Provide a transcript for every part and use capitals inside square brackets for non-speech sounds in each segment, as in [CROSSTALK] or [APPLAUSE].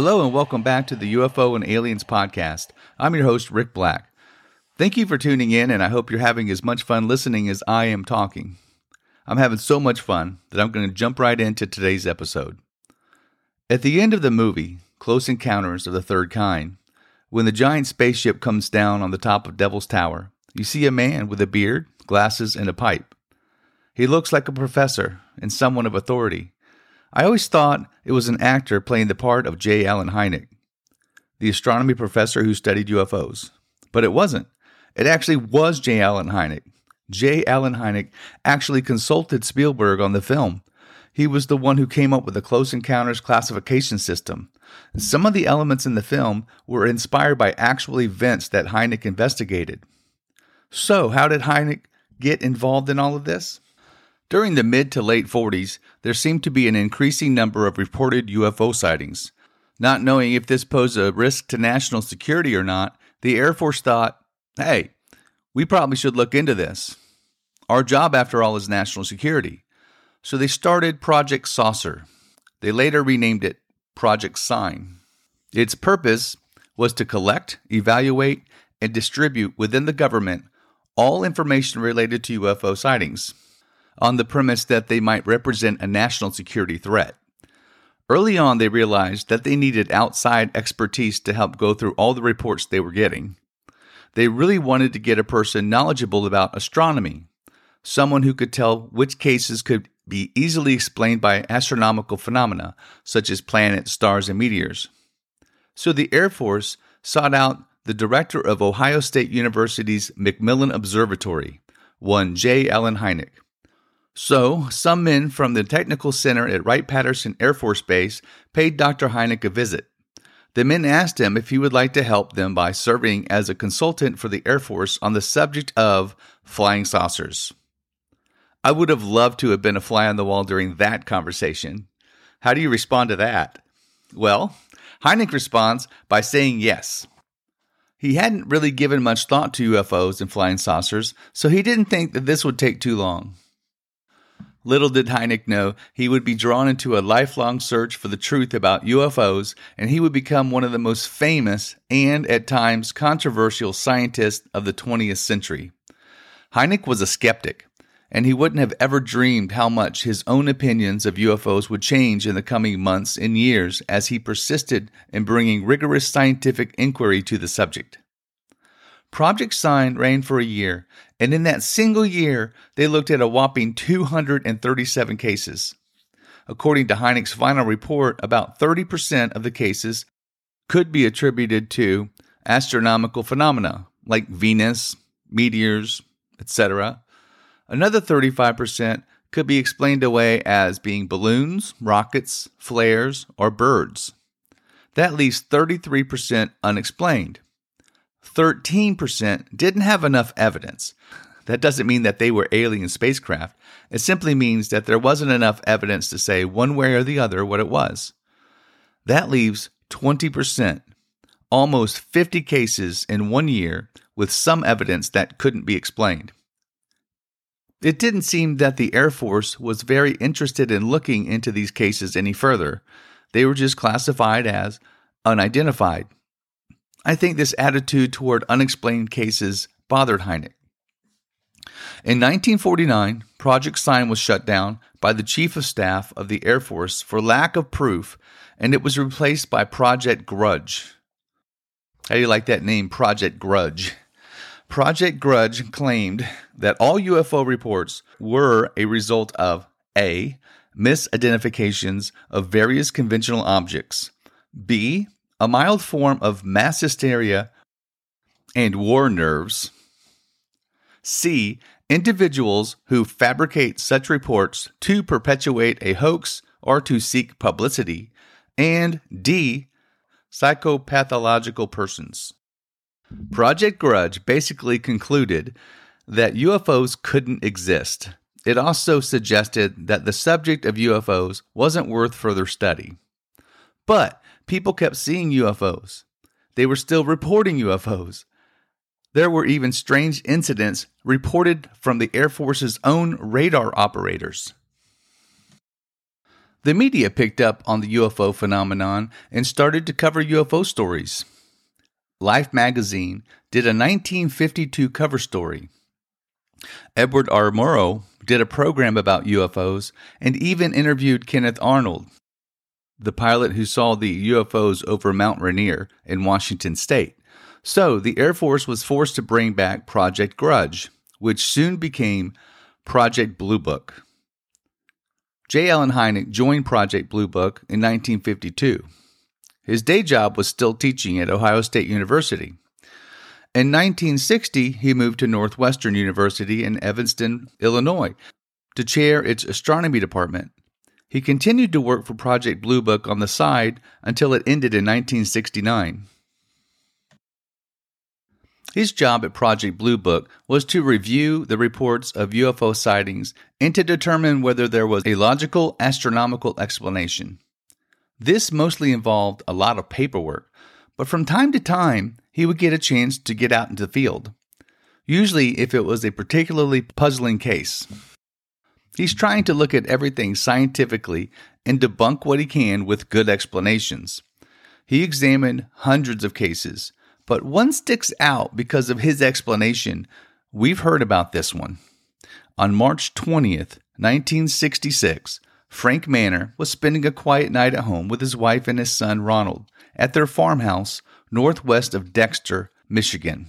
Hello and welcome back to the UFO and Aliens podcast. I'm your host, Rick Black. Thank you for tuning in, and I hope you're having as much fun listening as I am talking. I'm having so much fun that I'm going to jump right into today's episode. At the end of the movie, Close Encounters of the Third Kind, when the giant spaceship comes down on the top of Devil's Tower, you see a man with a beard, glasses, and a pipe. He looks like a professor and someone of authority. I always thought it was an actor playing the part of J. Allen Hynek, the astronomy professor who studied UFOs. But it wasn't. It actually was J. Allen Hynek. J. Allen Hynek actually consulted Spielberg on the film. He was the one who came up with the Close Encounters classification system. Some of the elements in the film were inspired by actual events that Hynek investigated. So, how did Hynek get involved in all of this? During the mid to late 40s, there seemed to be an increasing number of reported UFO sightings. Not knowing if this posed a risk to national security or not, the Air Force thought, hey, we probably should look into this. Our job, after all, is national security. So they started Project Saucer. They later renamed it Project Sign. Its purpose was to collect, evaluate, and distribute within the government all information related to UFO sightings on the premise that they might represent a national security threat. Early on, they realized that they needed outside expertise to help go through all the reports they were getting. They really wanted to get a person knowledgeable about astronomy, someone who could tell which cases could be easily explained by astronomical phenomena, such as planets, stars, and meteors. So the Air Force sought out the director of Ohio State University's McMillin Observatory, one J. Allen Hynek. So, some men from the Technical Center at Wright Patterson Air Force Base paid Dr. Hynek a visit. The men asked him if he would like to help them by serving as a consultant for the Air Force on the subject of flying saucers. I would have loved to have been a fly on the wall during that conversation. How do you respond to that? Well, Hynek responds by saying yes. He hadn't really given much thought to UFOs and flying saucers, so he didn't think that this would take too long. Little did Hynek know he would be drawn into a lifelong search for the truth about UFOs, and he would become one of the most famous and, at times, controversial scientists of the 20th century. Hynek was a skeptic, and he wouldn't have ever dreamed how much his own opinions of UFOs would change in the coming months and years as he persisted in bringing rigorous scientific inquiry to the subject. Project Sign ran for a year, and in that single year, they looked at a whopping 237 cases. According to Hynek's final report, about 30% of the cases could be attributed to astronomical phenomena like Venus, meteors, etc. Another 35% could be explained away as being balloons, rockets, flares, or birds. That leaves 33% unexplained. 13% didn't have enough evidence. That doesn't mean that they were alien spacecraft. It simply means that there wasn't enough evidence to say one way or the other what it was. That leaves 20%, almost 50 cases in one year with some evidence that couldn't be explained. It didn't seem that the Air Force was very interested in looking into these cases any further. They were just classified as unidentified. I think this attitude toward unexplained cases bothered Hynek. In 1949, Project Sign was shut down by the Chief of Staff of the Air Force for lack of proof, and it was replaced by Project Grudge. How do you like that name, Project Grudge? Project Grudge claimed that all UFO reports were a result of A. Misidentifications of various conventional objects, B a mild form of mass hysteria and war nerves. C. Individuals who fabricate such reports to perpetuate a hoax or to seek publicity. And D. Psychopathological persons. Project Grudge basically concluded that UFOs couldn't exist. It also suggested that the subject of UFOs wasn't worth further study. But people kept seeing UFOs. They were still reporting UFOs. There were even strange incidents reported from the Air Force's own radar operators. The media picked up on the UFO phenomenon and started to cover UFO stories. Life magazine did a 1952 cover story. Edward R. Murrow did a program about UFOs and even interviewed Kenneth Arnold, the pilot who saw the UFOs over Mount Rainier in Washington state. So the Air Force was forced to bring back Project Grudge, which soon became Project Blue Book. J. Allen Hynek joined Project Blue Book in 1952. His day job was still teaching at Ohio State University. In 1960, he moved to Northwestern University in Evanston, Illinois, to chair its astronomy department. He continued to work for Project Blue Book on the side until it ended in 1969. His job at Project Blue Book was to review the reports of UFO sightings and to determine whether there was a logical astronomical explanation. This mostly involved a lot of paperwork, but from time to time he would get a chance to get out into the field, usually if it was a particularly puzzling case. He's trying to look at everything scientifically and debunk what he can with good explanations. He examined hundreds of cases, but one sticks out because of his explanation. We've heard about this one. On March 20th, 1966, Frank Mannor was spending a quiet night at home with his wife and his son Ronald at their farmhouse northwest of Dexter, Michigan.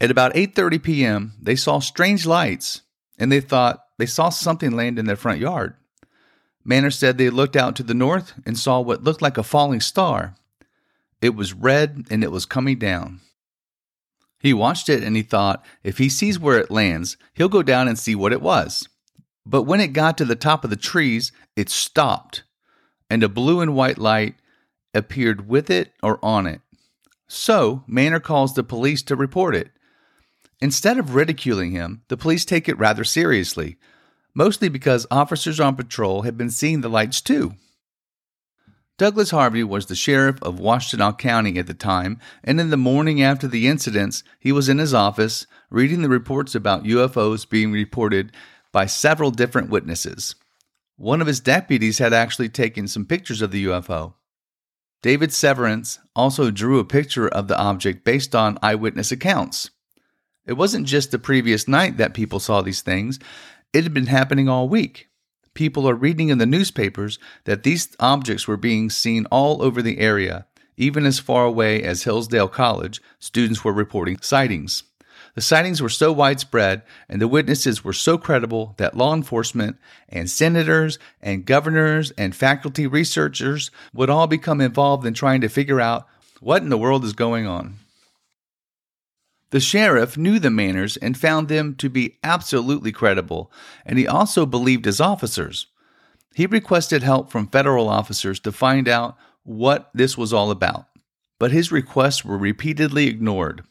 At about 8:30 p.m., they saw strange lights and they thought they saw something land in their front yard. Mannor said they looked out to the north and saw what looked like a falling star. It was red and it was coming down. He watched it and he thought if he sees where it lands, he'll go down and see what it was. But when it got to the top of the trees, it stopped, and a blue and white light appeared with it or on it. So, Mannor calls the police to report it. Instead of ridiculing him, the police take it rather seriously, mostly because officers on patrol had been seeing the lights too. Douglas Harvey was the sheriff of Washtenaw County at the time, and in the morning after the incidents, he was in his office reading the reports about UFOs being reported by several different witnesses. One of his deputies had actually taken some pictures of the UFO. David Severance also drew a picture of the object based on eyewitness accounts. It wasn't just the previous night that people saw these things, it had been happening all week people are reading in the newspapers that these objects were being seen all over the area. Even as far away as Hillsdale College, students were reporting sightings. The sightings were so widespread and the witnesses were so credible that law enforcement and senators and governors and faculty researchers would all become involved in trying to figure out what in the world is going on. The sheriff knew the Mannors and found them to be absolutely credible, and he also believed his officers. He requested help from federal officers to find out what this was all about, but his requests were repeatedly ignored.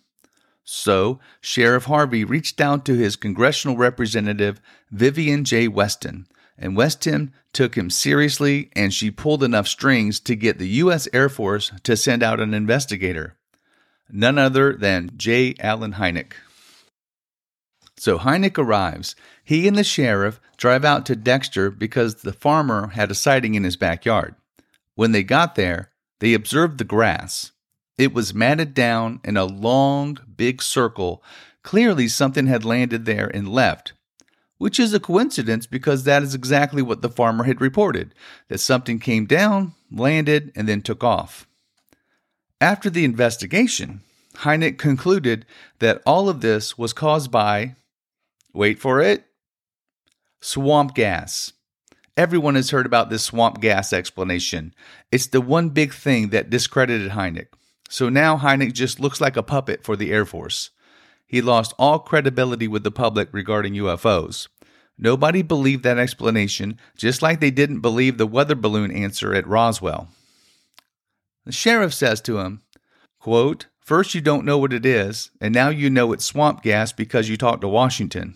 So, Sheriff Harvey reached out to his congressional representative, Vivian J. Weston, and Weston took him seriously, and she pulled enough strings to get the U.S. Air Force to send out an investigator none other than J. Allen Hynek. So Hynek arrives. He and the sheriff drive out to Dexter because the farmer had a sighting in his backyard. When they got there, they observed the grass. It was matted down in a long, big circle. Clearly, something had landed there and left, which is a coincidence because that is exactly what the farmer had reported that something came down, landed, and then took off. After the investigation, Hynek concluded that all of this was caused by, wait for it, swamp gas. Everyone has heard about this swamp gas explanation. It's the one big thing that discredited Hynek. So now Hynek just looks like a puppet for the Air Force. He lost all credibility with the public regarding UFOs. Nobody believed that explanation, just like they didn't believe the weather balloon answer at Roswell. The sheriff says to him, quote, First, you don't know what it is, and now you know it's swamp gas because you talked to Washington.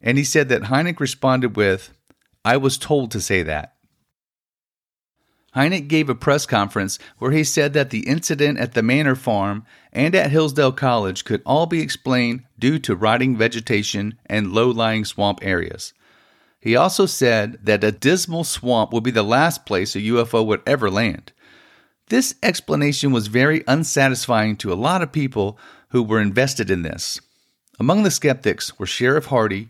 And he said that Hynek responded with, I was told to say that. Hynek gave a press conference where he said that the incident at the Mannor Farm and at Hillsdale College could all be explained due to rotting vegetation and low lying swamp areas. He also said that a dismal swamp would be the last place a UFO would ever land. This explanation was very unsatisfying to a lot of people who were invested in this. Among the skeptics were Sheriff Hardy,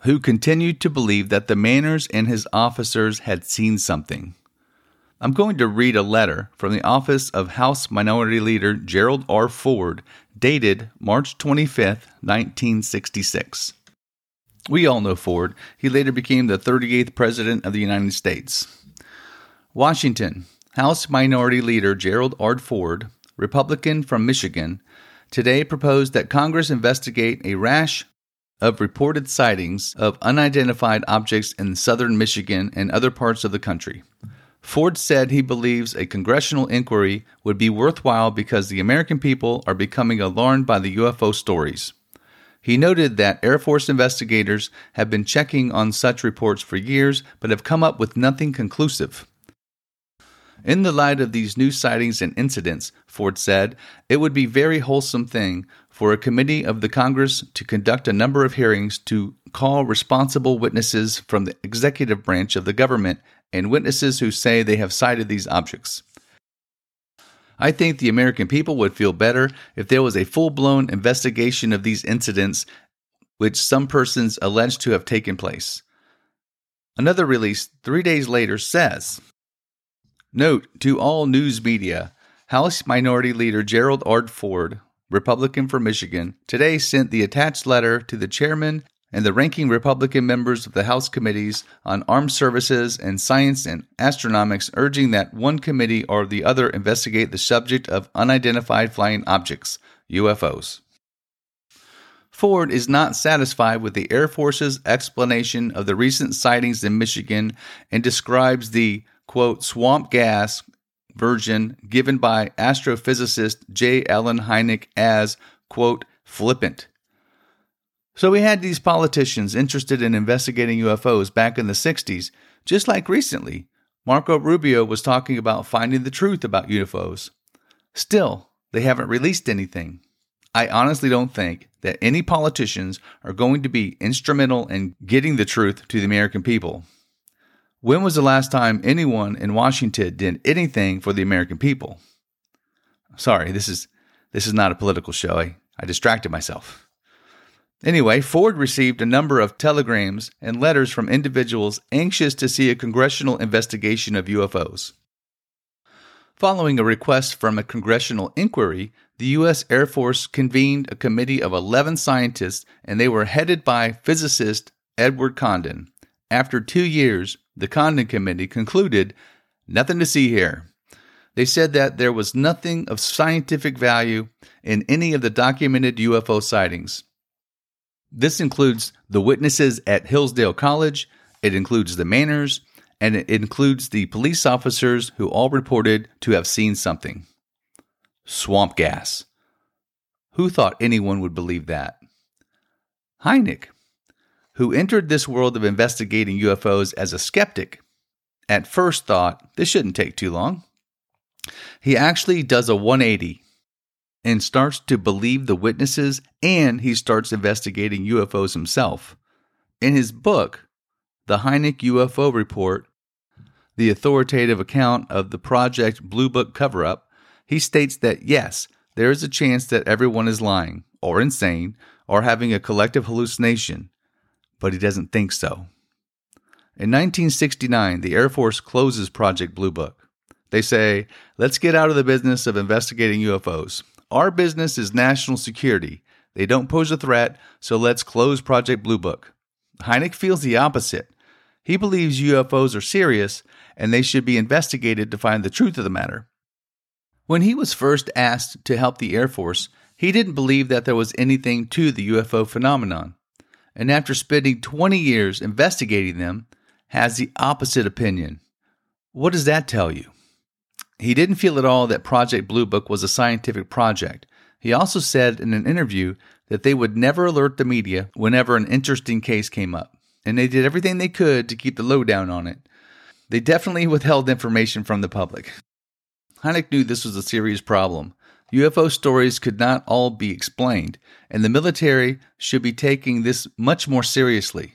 who continued to believe that the Mannors and his officers had seen something. I'm going to read a letter from the office of House Minority Leader Gerald R. Ford, dated March 25, 1966. We all know Ford. He later became the 38th President of the United States. Washington, House Minority Leader Gerald R. Ford, Republican from Michigan, today proposed that Congress investigate a rash of reported sightings of unidentified objects in southern Michigan and other parts of the country. Ford said he believes a congressional inquiry would be worthwhile because the American people are becoming alarmed by the UFO stories. He noted that Air Force investigators have been checking on such reports for years but have come up with nothing conclusive. In the light of these new sightings and incidents, Ford said, it would be very wholesome thing for a committee of the Congress to conduct a number of hearings to call responsible witnesses from the executive branch of the government and witnesses who say they have sighted these objects. I think the American people would feel better if there was a full blown investigation of these incidents, which some persons allege to have taken place. Another release three days later says Note to all news media House Minority Leader Gerald R. Ford, Republican from Michigan, today sent the attached letter to the chairman and the ranking Republican members of the House committees on armed services and science and astronautics, urging that one committee or the other investigate the subject of unidentified flying objects, UFOs. Ford is not satisfied with the Air Force's explanation of the recent sightings in Michigan and describes the quote swamp gas version given by astrophysicist J. Allen Hynek as quote flippant so we had these politicians interested in investigating UFOs back in the 60s, just like recently. Marco Rubio was talking about finding the truth about UFOs. Still, they haven't released anything. I honestly don't think that any politicians are going to be instrumental in getting the truth to the American people. When was the last time anyone in Washington did anything for the American people? Sorry, this is this is not a political show. I, I distracted myself. Anyway, Ford received a number of telegrams and letters from individuals anxious to see a congressional investigation of UFOs. Following a request from a congressional inquiry, the U.S. Air Force convened a committee of 11 scientists, and they were headed by physicist Edward Condon. After two years, the Condon Committee concluded nothing to see here. They said that there was nothing of scientific value in any of the documented UFO sightings. This includes the witnesses at Hillsdale College, it includes the Mannors, and it includes the police officers who all reported to have seen something. Swamp gas. Who thought anyone would believe that? Hynek, who entered this world of investigating UFOs as a skeptic, at first thought this shouldn't take too long. He actually does a 180 and starts to believe the witnesses and he starts investigating UFOs himself. In his book, The Hynek UFO Report, the authoritative account of the Project Blue Book cover up, he states that yes, there is a chance that everyone is lying, or insane, or having a collective hallucination, but he doesn't think so. In 1969, the Air Force closes Project Blue Book. They say, let's get out of the business of investigating UFOs. Our business is national security. They don't pose a threat, so let's close Project Blue Book. Hynek feels the opposite. He believes UFOs are serious and they should be investigated to find the truth of the matter. When he was first asked to help the Air Force, he didn't believe that there was anything to the UFO phenomenon. And after spending 20 years investigating them, has the opposite opinion. What does that tell you? He didn't feel at all that Project Blue Book was a scientific project. He also said in an interview that they would never alert the media whenever an interesting case came up, and they did everything they could to keep the lowdown on it. They definitely withheld information from the public. Hynek knew this was a serious problem. UFO stories could not all be explained, and the military should be taking this much more seriously.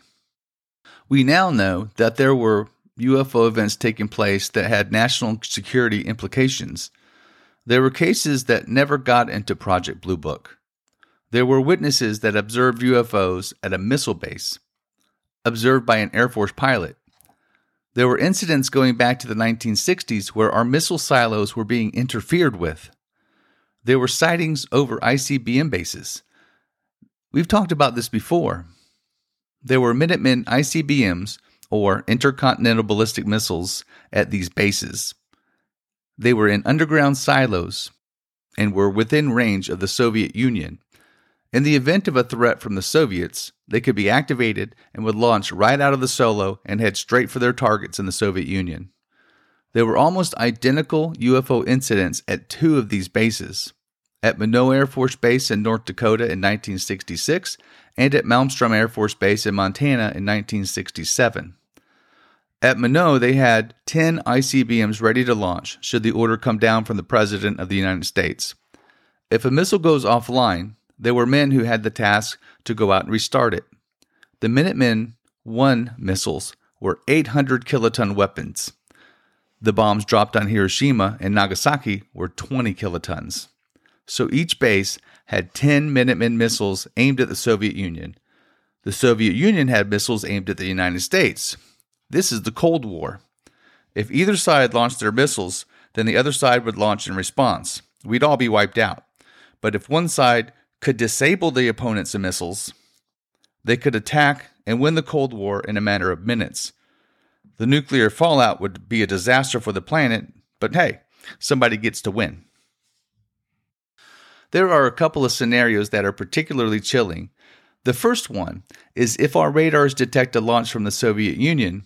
We now know that there were UFO events taking place that had national security implications. There were cases that never got into Project Blue Book. There were witnesses that observed UFOs at a missile base, observed by an Air Force pilot. There were incidents going back to the 1960s where our missile silos were being interfered with. There were sightings over ICBM bases. We've talked about this before. There were Minutemen ICBMs, or intercontinental ballistic missiles, at these bases. They were in underground silos and were within range of the Soviet Union. In the event of a threat from the Soviets, they could be activated and would launch right out of the silo and head straight for their targets in the Soviet Union. There were almost identical UFO incidents at two of these bases at Minot Air Force Base in North Dakota in 1966 and at Malmstrom Air Force Base in Montana in 1967. At Minot, they had 10 ICBMs ready to launch should the order come down from the President of the United States. If a missile goes offline, there were men who had the task to go out and restart it. The Minutemen I missiles were 800 kiloton weapons. The bombs dropped on Hiroshima and Nagasaki were 20 kilotons. So each base had 10 Minutemen missiles aimed at the Soviet Union. The Soviet Union had missiles aimed at the United States. This is the Cold War. If either side launched their missiles, then the other side would launch in response. We'd all be wiped out. But if one side could disable the opponent's missiles, they could attack and win the Cold War in a matter of minutes. The nuclear fallout would be a disaster for the planet, but hey, somebody gets to win. There are a couple of scenarios that are particularly chilling. The first one is if our radars detect a launch from the Soviet Union,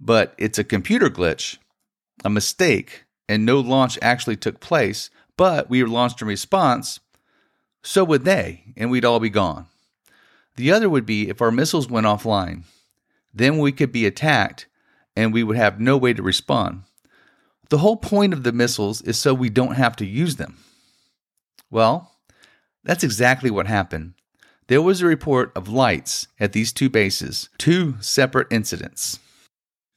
but it's a computer glitch, a mistake, and no launch actually took place, but we launched in response, so would they, and we'd all be gone. The other would be if our missiles went offline. Then we could be attacked and we would have no way to respond. The whole point of the missiles is so we don't have to use them. Well, that's exactly what happened. There was a report of lights at these two bases, two separate incidents.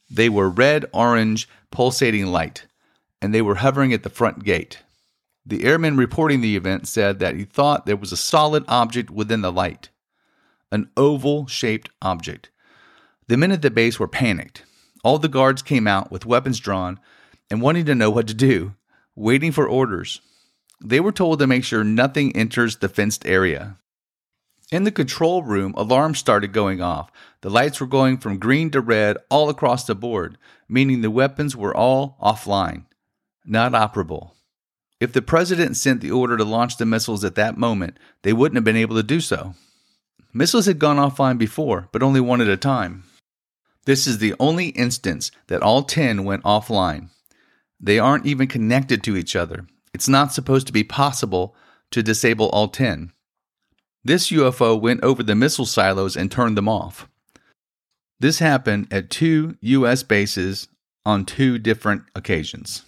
They were red orange pulsating light, and they were hovering at the front gate. The airman reporting the event said that he thought there was a solid object within the light, an oval shaped object. The men at the base were panicked. All the guards came out with weapons drawn and wanting to know what to do, waiting for orders. They were told to make sure nothing enters the fenced area. In the control room, alarms started going off. The lights were going from green to red all across the board, meaning the weapons were all offline, not operable. If the president sent the order to launch the missiles at that moment, they wouldn't have been able to do so. Missiles had gone offline before, but only one at a time. This is the only instance that all 10 went offline. They aren't even connected to each other. It's not supposed to be possible to disable all 10. This UFO went over the missile silos and turned them off. This happened at two U.S. bases on two different occasions.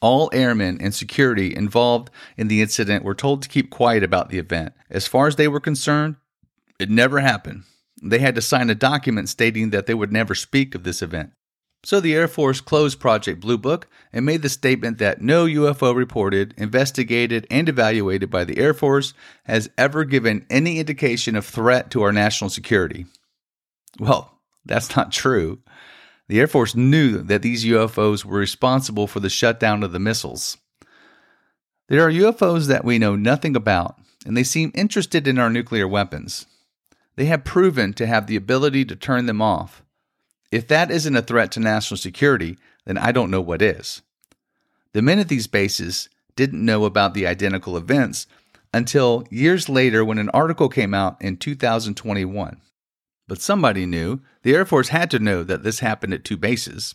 All airmen and security involved in the incident were told to keep quiet about the event. As far as they were concerned, it never happened. They had to sign a document stating that they would never speak of this event. So the Air Force closed Project Blue Book and made the statement that no UFO reported, investigated, and evaluated by the Air Force has ever given any indication of threat to our national security. Well, that's not true. The Air Force knew that these UFOs were responsible for the shutdown of the missiles. There are UFOs that we know nothing about, and they seem interested in our nuclear weapons. They have proven to have the ability to turn them off. If that isn't a threat to national security, then I don't know what is. The men at these bases didn't know about the identical events until years later when an article came out in 2021. But somebody knew. The Air Force had to know that this happened at two bases.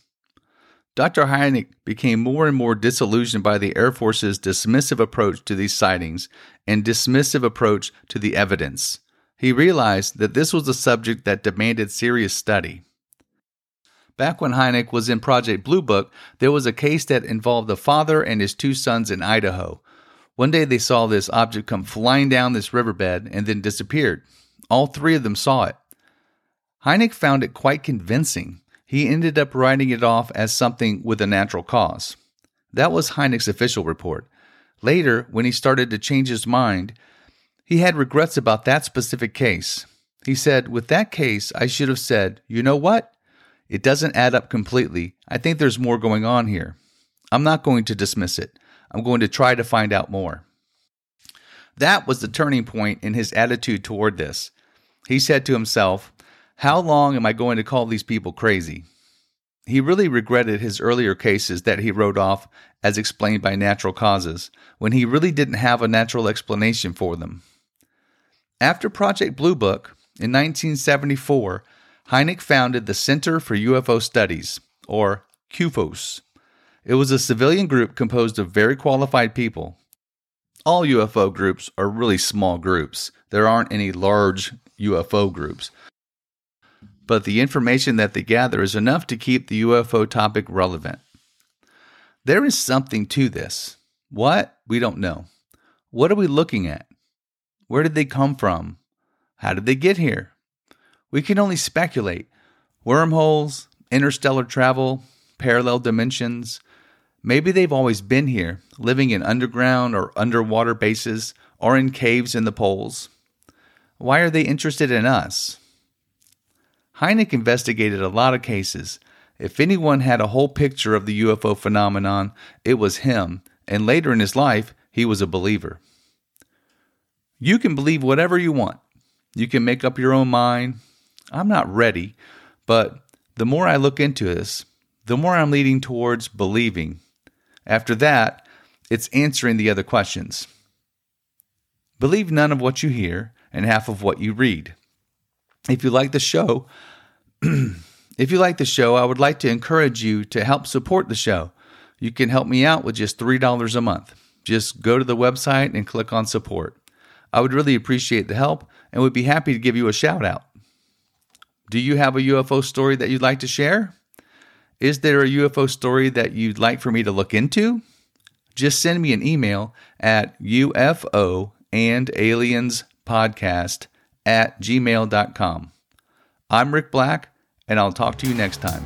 Dr. Hynek became more and more disillusioned by the Air Force's dismissive approach to these sightings and dismissive approach to the evidence. He realized that this was a subject that demanded serious study. Back when Hynek was in Project Blue Book, there was a case that involved a father and his two sons in Idaho. One day they saw this object come flying down this riverbed and then disappeared. All three of them saw it. Hynek found it quite convincing. He ended up writing it off as something with a natural cause. That was Hynek's official report. Later, when he started to change his mind, he had regrets about that specific case. He said, With that case, I should have said, you know what? It doesn't add up completely. I think there's more going on here. I'm not going to dismiss it. I'm going to try to find out more. That was the turning point in his attitude toward this. He said to himself, How long am I going to call these people crazy? He really regretted his earlier cases that he wrote off as explained by natural causes, when he really didn't have a natural explanation for them. After Project Blue Book, in 1974, Hynek founded the Center for UFO Studies, or CUFOS. It was a civilian group composed of very qualified people. All UFO groups are really small groups. There aren't any large UFO groups. But the information that they gather is enough to keep the UFO topic relevant. There is something to this. What? We don't know. What are we looking at? Where did they come from? How did they get here? We can only speculate. Wormholes, interstellar travel, parallel dimensions. Maybe they've always been here, living in underground or underwater bases or in caves in the poles. Why are they interested in us? Hynek investigated a lot of cases. If anyone had a whole picture of the UFO phenomenon, it was him, and later in his life, he was a believer. You can believe whatever you want. You can make up your own mind, I'm not ready, but the more I look into this, the more I'm leading towards believing. After that, it's answering the other questions. Believe none of what you hear and half of what you read. If you like the show, [CLEARS THROAT] if you like the show, I would like to encourage you to help support the show. You can help me out with just $3 a month. Just go to the website and click on support. I would really appreciate the help and would be happy to give you a shout out. Do you have a UFO story that you'd like to share? Is there a UFO story that you'd like for me to look into? Just send me an email at UFO and aliens podcast at gmail.com. I'm Rick Black, and I'll talk to you next time.